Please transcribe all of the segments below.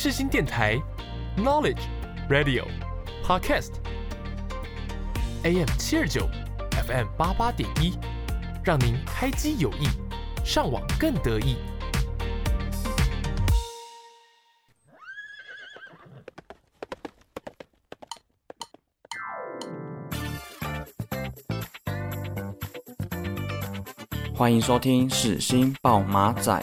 世新电台，Knowledge Radio Podcast，AM 七二九，FM 八八点一，让您开机有益，上网更得意。欢迎收听世新报马仔。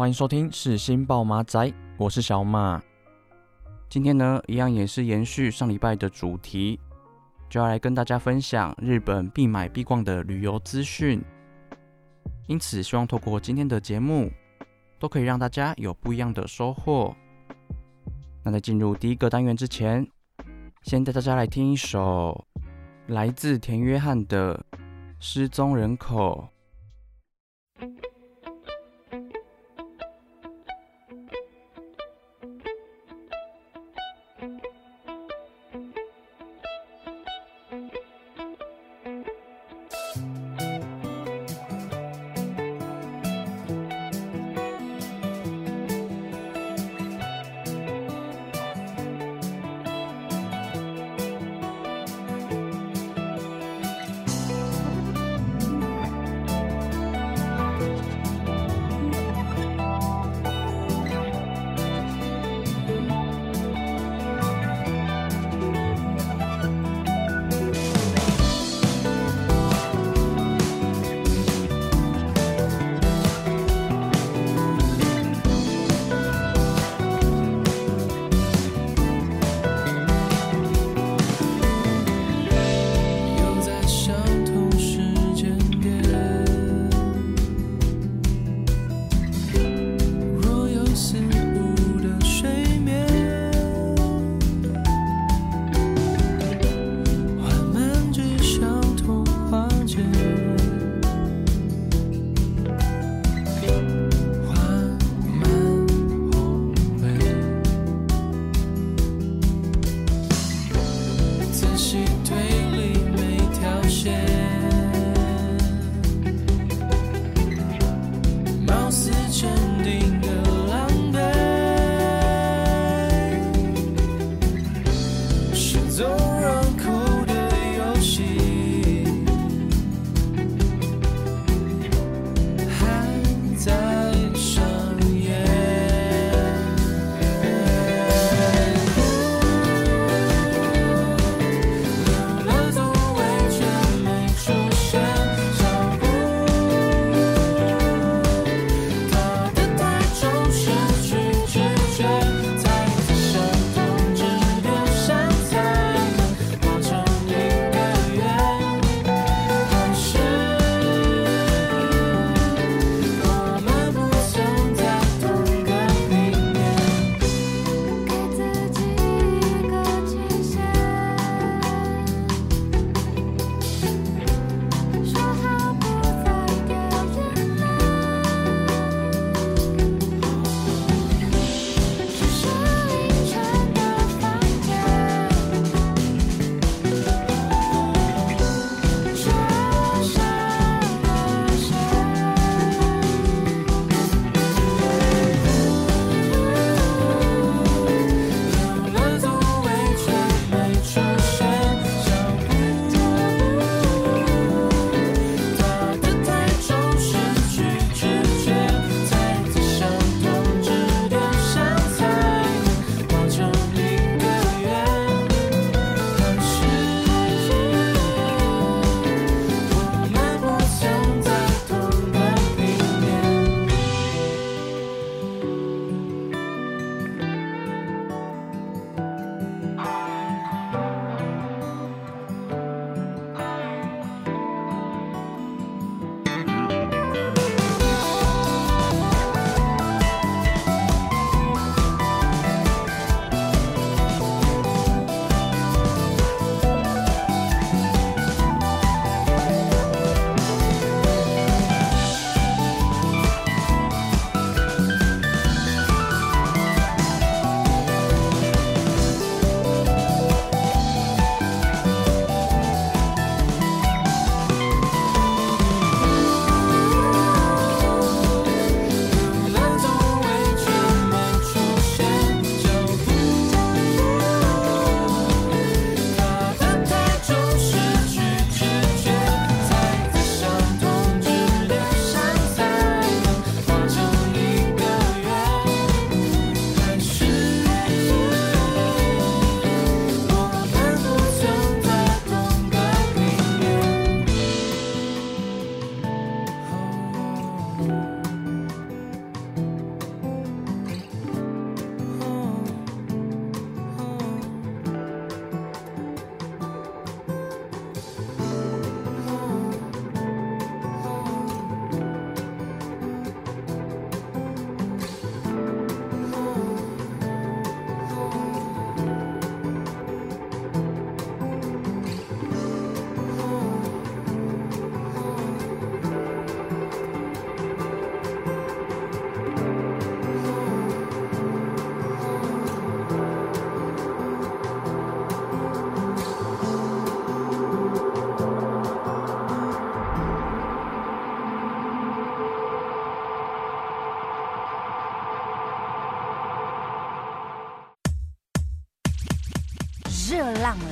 欢迎收听世新报马仔，我是小马。今天呢，一样也是延续上礼拜的主题。就要来跟大家分享日本必买必逛的旅游资讯，因此希望透过今天的节目，都可以让大家有不一样的收获。那在进入第一个单元之前，先带大家来听一首来自田约翰的《失踪人口》。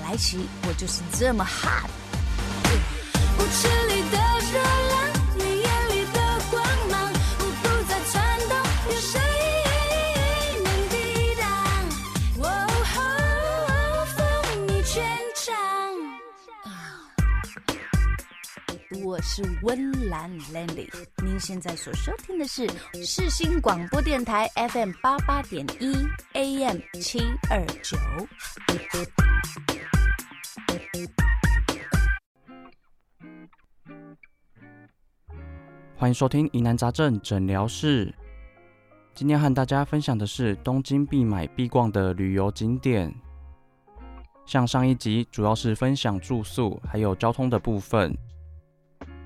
来袭，我就是这么 hot。舞池里的热浪。我是温岚 lendy 您现在所收听的是世新广播电台 FM 八八点一 AM 七二九。欢迎收听疑难杂症诊疗室。今天和大家分享的是东京必买必逛的旅游景点。像上一集主要是分享住宿还有交通的部分。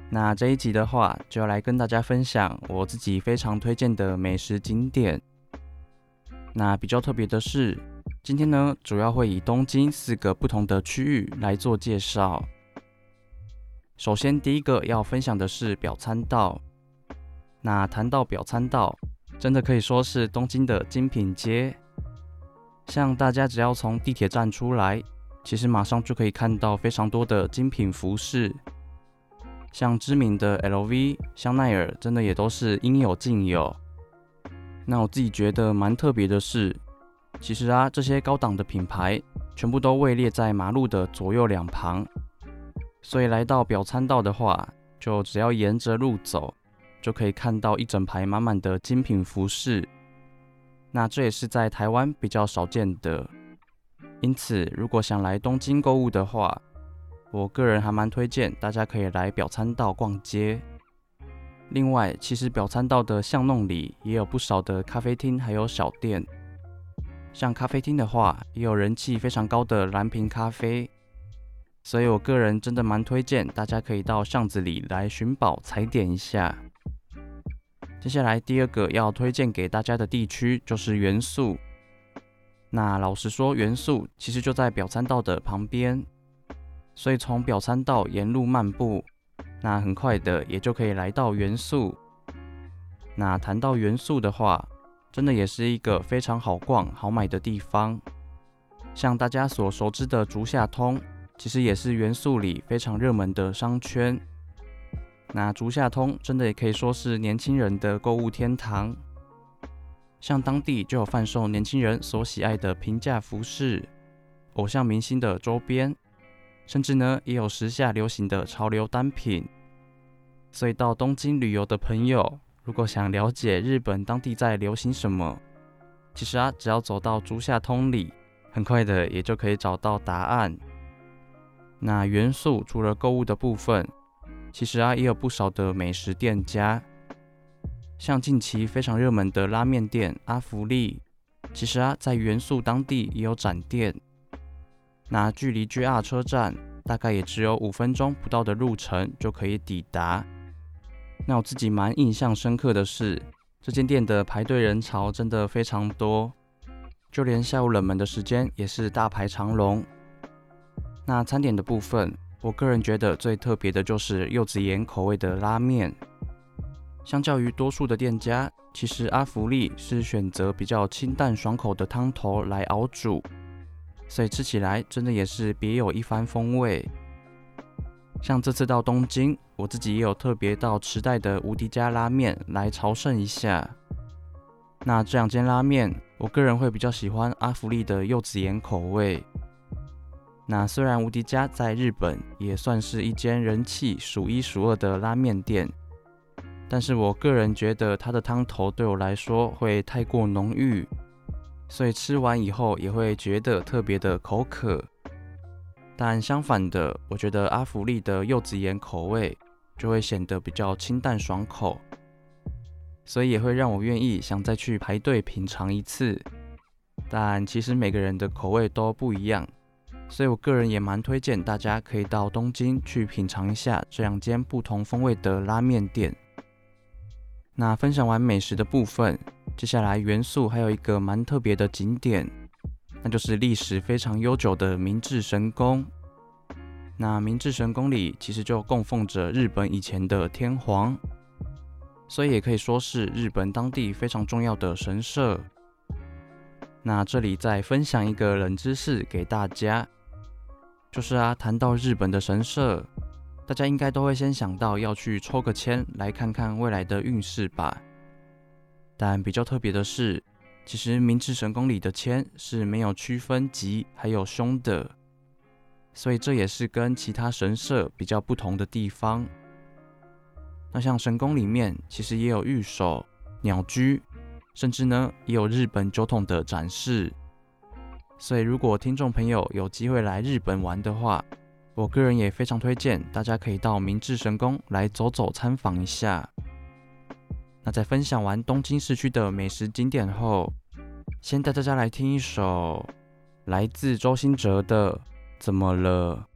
那这一集的话，就要来跟大家分享我自己非常推荐的美食景点。那比较特别的是，今天呢，主要会以东京四个不同的区域来做介绍。首先，第一个要分享的是表参道。那谈到表参道，真的可以说是东京的精品街。像大家只要从地铁站出来，其实马上就可以看到非常多的精品服饰。像知名的 LV、香奈儿，真的也都是应有尽有。那我自己觉得蛮特别的是，其实啊，这些高档的品牌全部都位列在马路的左右两旁，所以来到表参道的话，就只要沿着路走，就可以看到一整排满满的精品服饰。那这也是在台湾比较少见的。因此，如果想来东京购物的话，我个人还蛮推荐大家可以来表参道逛街。另外，其实表参道的巷弄里也有不少的咖啡厅，还有小店。像咖啡厅的话，也有人气非常高的蓝瓶咖啡。所以我个人真的蛮推荐大家可以到巷子里来寻宝踩点一下。接下来第二个要推荐给大家的地区就是元素。那老实说，元素其实就在表参道的旁边。所以从表参道沿路漫步，那很快的也就可以来到元素。那谈到元素的话，真的也是一个非常好逛、好买的地方。像大家所熟知的竹下通，其实也是元素里非常热门的商圈。那竹下通真的也可以说是年轻人的购物天堂。像当地就有贩售年轻人所喜爱的平价服饰、偶像明星的周边。甚至呢，也有时下流行的潮流单品。所以到东京旅游的朋友，如果想了解日本当地在流行什么，其实啊，只要走到竹下通里，很快的也就可以找到答案。那元素除了购物的部分，其实啊，也有不少的美食店家，像近期非常热门的拉面店阿福利，其实啊，在元素当地也有展店。那距离 JR 车站大概也只有五分钟不到的路程就可以抵达。那我自己蛮印象深刻的是，这间店的排队人潮真的非常多，就连下午冷门的时间也是大排长龙。那餐点的部分，我个人觉得最特别的就是柚子盐口味的拉面。相较于多数的店家，其实阿福利是选择比较清淡爽口的汤头来熬煮。所以吃起来真的也是别有一番风味。像这次到东京，我自己也有特别到池袋的无敌家拉面来朝圣一下。那这两间拉面，我个人会比较喜欢阿福利的柚子盐口味。那虽然无敌家在日本也算是一间人气数一数二的拉面店，但是我个人觉得它的汤头对我来说会太过浓郁。所以吃完以后也会觉得特别的口渴，但相反的，我觉得阿福利的柚子盐口味就会显得比较清淡爽口，所以也会让我愿意想再去排队品尝一次。但其实每个人的口味都不一样，所以我个人也蛮推荐大家可以到东京去品尝一下这两间不同风味的拉面店。那分享完美食的部分，接下来元素还有一个蛮特别的景点，那就是历史非常悠久的明治神宫。那明治神宫里其实就供奉着日本以前的天皇，所以也可以说是日本当地非常重要的神社。那这里再分享一个冷知识给大家，就是啊，谈到日本的神社，大家应该都会先想到要去抽个签，来看看未来的运势吧。但比较特别的是，其实明治神宫里的签是没有区分吉还有凶的，所以这也是跟其他神社比较不同的地方。那像神宫里面，其实也有御守、鸟居，甚至呢也有日本酒桶的展示。所以，如果听众朋友有机会来日本玩的话，我个人也非常推荐大家可以到明治神宫来走走参访一下。那在分享完东京市区的美食景点后，先带大家来听一首来自周兴哲的《怎么了》。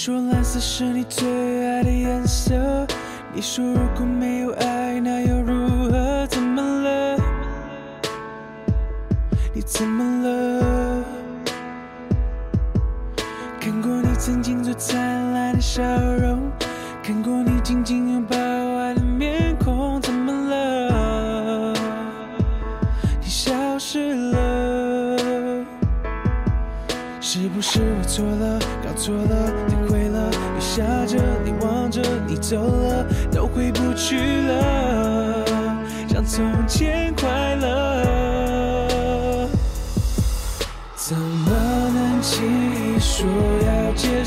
说蓝色是你最爱的颜色。你说如果没有爱，下着你，望着你走了，都回不去了，像从前快乐，怎么能轻易说要结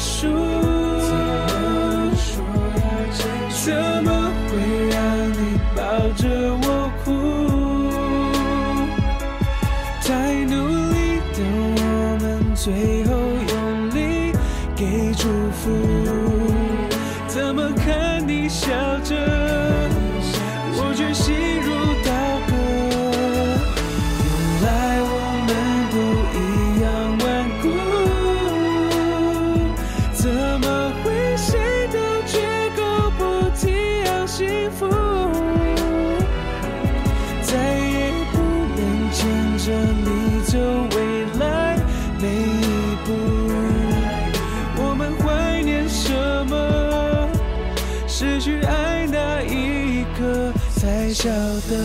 晓得，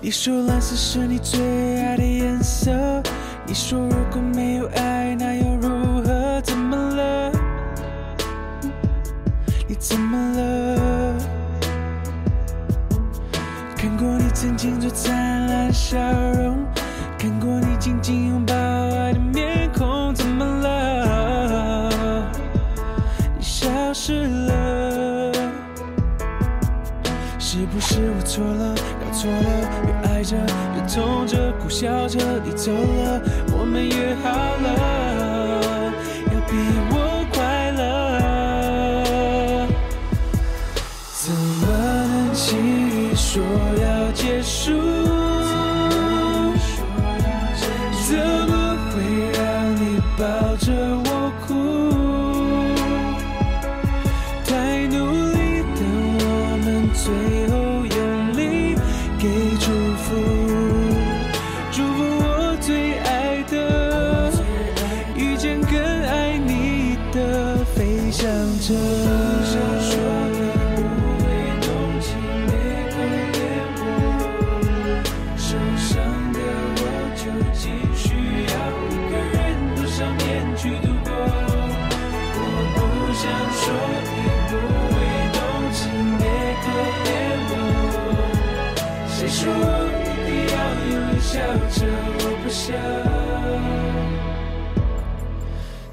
你说蓝色是你最爱的颜色。你说如果没有爱，那又如何？怎么了？你怎么了？看过你曾经最灿笑容，看过你紧紧拥抱爱的面孔，怎么了？你消失了，是不是我错了？搞错了？越爱着越痛着，苦笑着你走了，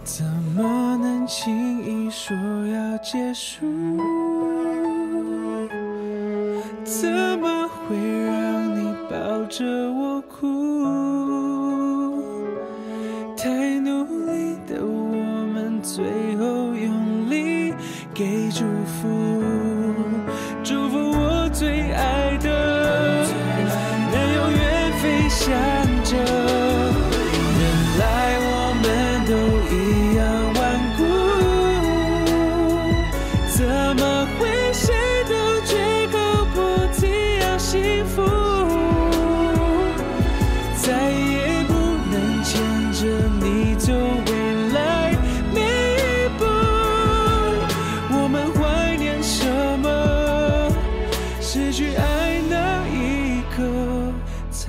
怎么能轻易说要结束？怎么会让你抱着我哭？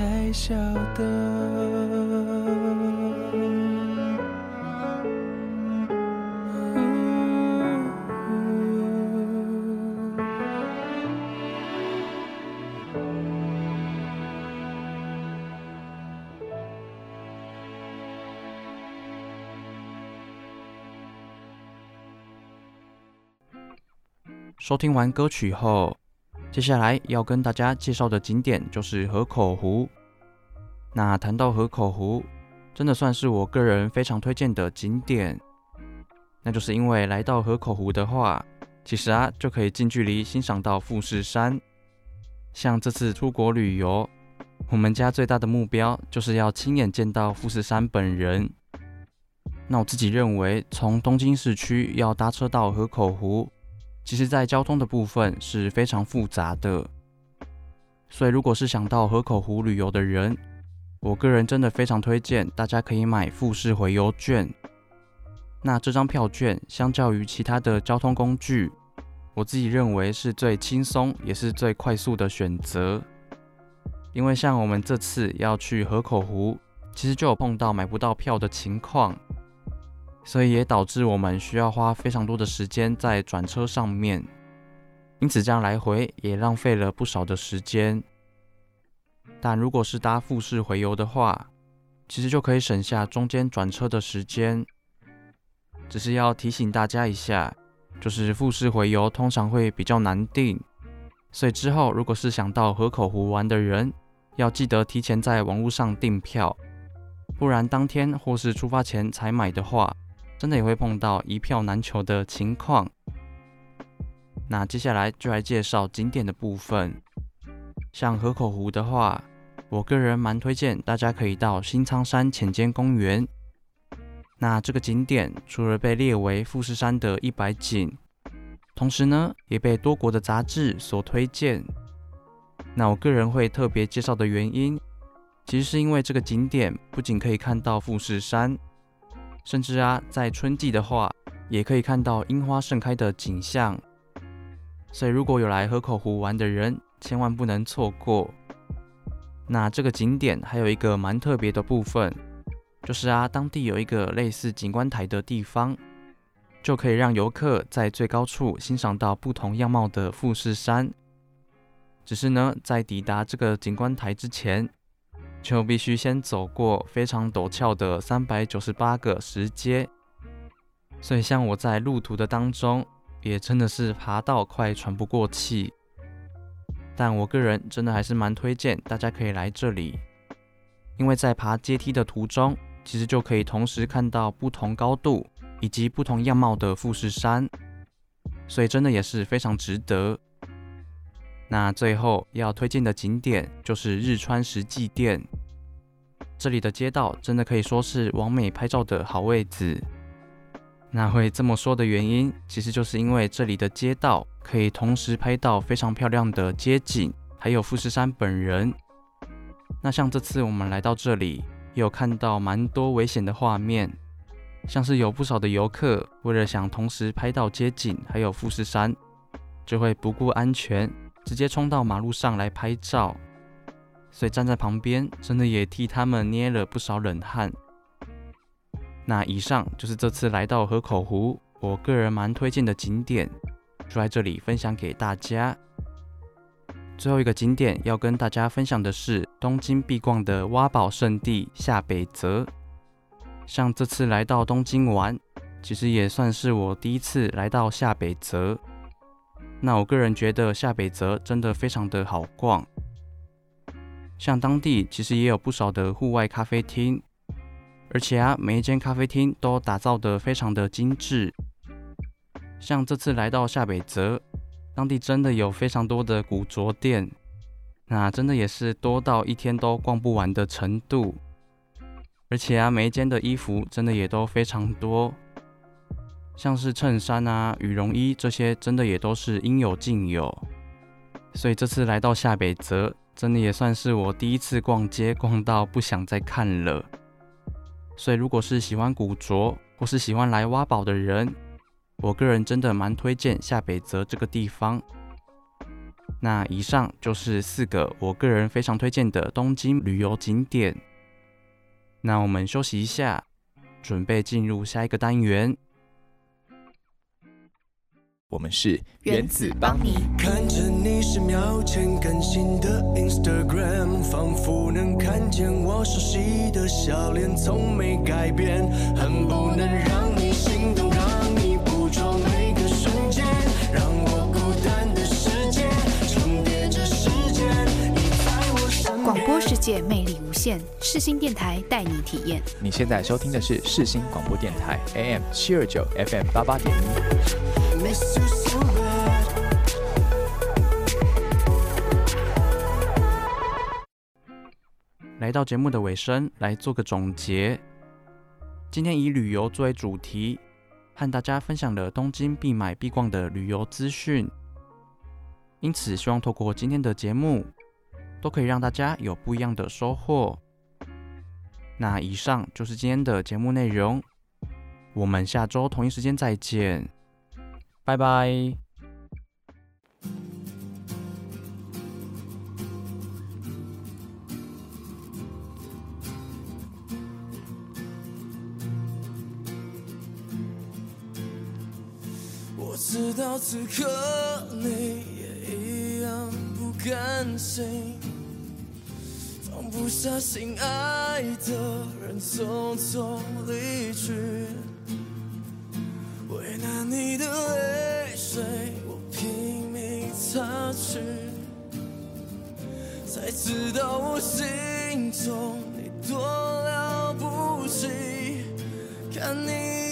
才晓得。收听完歌曲后，接下来要跟大家介绍的景点就是河口湖。那谈到河口湖，真的算是我个人非常推荐的景点。那就是因为来到河口湖的话，其实啊就可以近距离欣赏到富士山。像这次出国旅游，我们家最大的目标就是要亲眼见到富士山本人。那我自己认为，从东京市区要搭车到河口湖，其实，在交通的部分是非常复杂的，所以如果是想到河口湖旅游的人，我个人真的非常推荐大家可以买富士回游券。那这张票券相较于其他的交通工具，我自己认为是最轻松也是最快速的选择。因为像我们这次要去河口湖，其实就有碰到买不到票的情况。所以也导致我们需要花非常多的时间在转车上面，因此这样来回也浪费了不少的时间。但如果是搭复式回游的话，其实就可以省下中间转车的时间。只是要提醒大家一下，就是复式回游通常会比较难订，所以之后如果是想到河口湖玩的人，要记得提前在网络上订票，不然当天或是出发前才买的话，真的也会碰到一票难求的情况。那接下来就来介绍景点的部分。像河口湖的话，我个人蛮推荐大家可以到新仓山浅间公园。那这个景点除了被列为富士山的一百景，同时呢也被多国的杂志所推荐。那我个人会特别介绍的原因，其实是因为这个景点不仅可以看到富士山。甚至啊，在春季的话，也可以看到樱花盛开的景象。所以如果有来河口湖玩的人，千万不能错过。那这个景点还有一个蛮特别的部分，就是啊，当地有一个类似景观台的地方，就可以让游客在最高处欣赏到不同样貌的富士山。只是呢，在抵达这个景观台之前，就必须先走过非常陡峭的三百九十八个石阶，所以像我在路途的当中，也真的是爬到快喘不过气。但我个人真的还是蛮推荐大家可以来这里，因为在爬阶梯的途中，其实就可以同时看到不同高度以及不同样貌的富士山，所以真的也是非常值得。那最后要推荐的景点就是日川石纪店，这里的街道真的可以说是完美拍照的好位置。那会这么说的原因，其实就是因为这里的街道可以同时拍到非常漂亮的街景，还有富士山本人。那像这次我们来到这里，也有看到蛮多危险的画面，像是有不少的游客为了想同时拍到街景还有富士山，就会不顾安全。直接冲到马路上来拍照，所以站在旁边真的也替他们捏了不少冷汗。那以上就是这次来到河口湖，我个人蛮推荐的景点，就在这里分享给大家。最后一个景点要跟大家分享的是东京必逛的挖宝圣地下北泽。像这次来到东京玩，其实也算是我第一次来到下北泽。那我个人觉得下北泽真的非常的好逛，像当地其实也有不少的户外咖啡厅，而且啊，每一间咖啡厅都打造得非常的精致。像这次来到下北泽，当地真的有非常多的古着店，那真的也是多到一天都逛不完的程度。而且啊，每一间的衣服真的也都非常多，像是衬衫啊、羽绒衣这些，真的也都是应有尽有。所以这次来到下北泽，真的也算是我第一次逛街，逛到不想再看了。所以如果是喜欢古着或是喜欢来挖宝的人，我个人真的蛮推荐下北泽这个地方。那以上就是四个我个人非常推荐的东京旅游景点。那我们休息一下，准备进入下一个单元。我们是原子邦妮。看着你十秒前更新的 Instagram，仿佛能看见我熟悉的笑脸，从没改变，恨不能让你心动，让你捕捉每个瞬间，让我孤单的世界重叠着时间，你在我身边。广播世界魅力无限，世新电台带你体验。你现在收听的是世新广播电台 AM 七二九 FM 八八点一。来到节目的尾声，来做个总结。今天以旅游作为主题，和大家分享了东京必买必逛的旅游资讯。因此，希望透过今天的节目，都可以让大家有不一样的收获。那以上就是今天的节目内容，我们下周同一时间再见。拜拜。我知道此刻你也一样不甘心，不下心爱的人匆匆离去。为难你的泪水，我拼命擦去，才知道我心中你多了不起。看你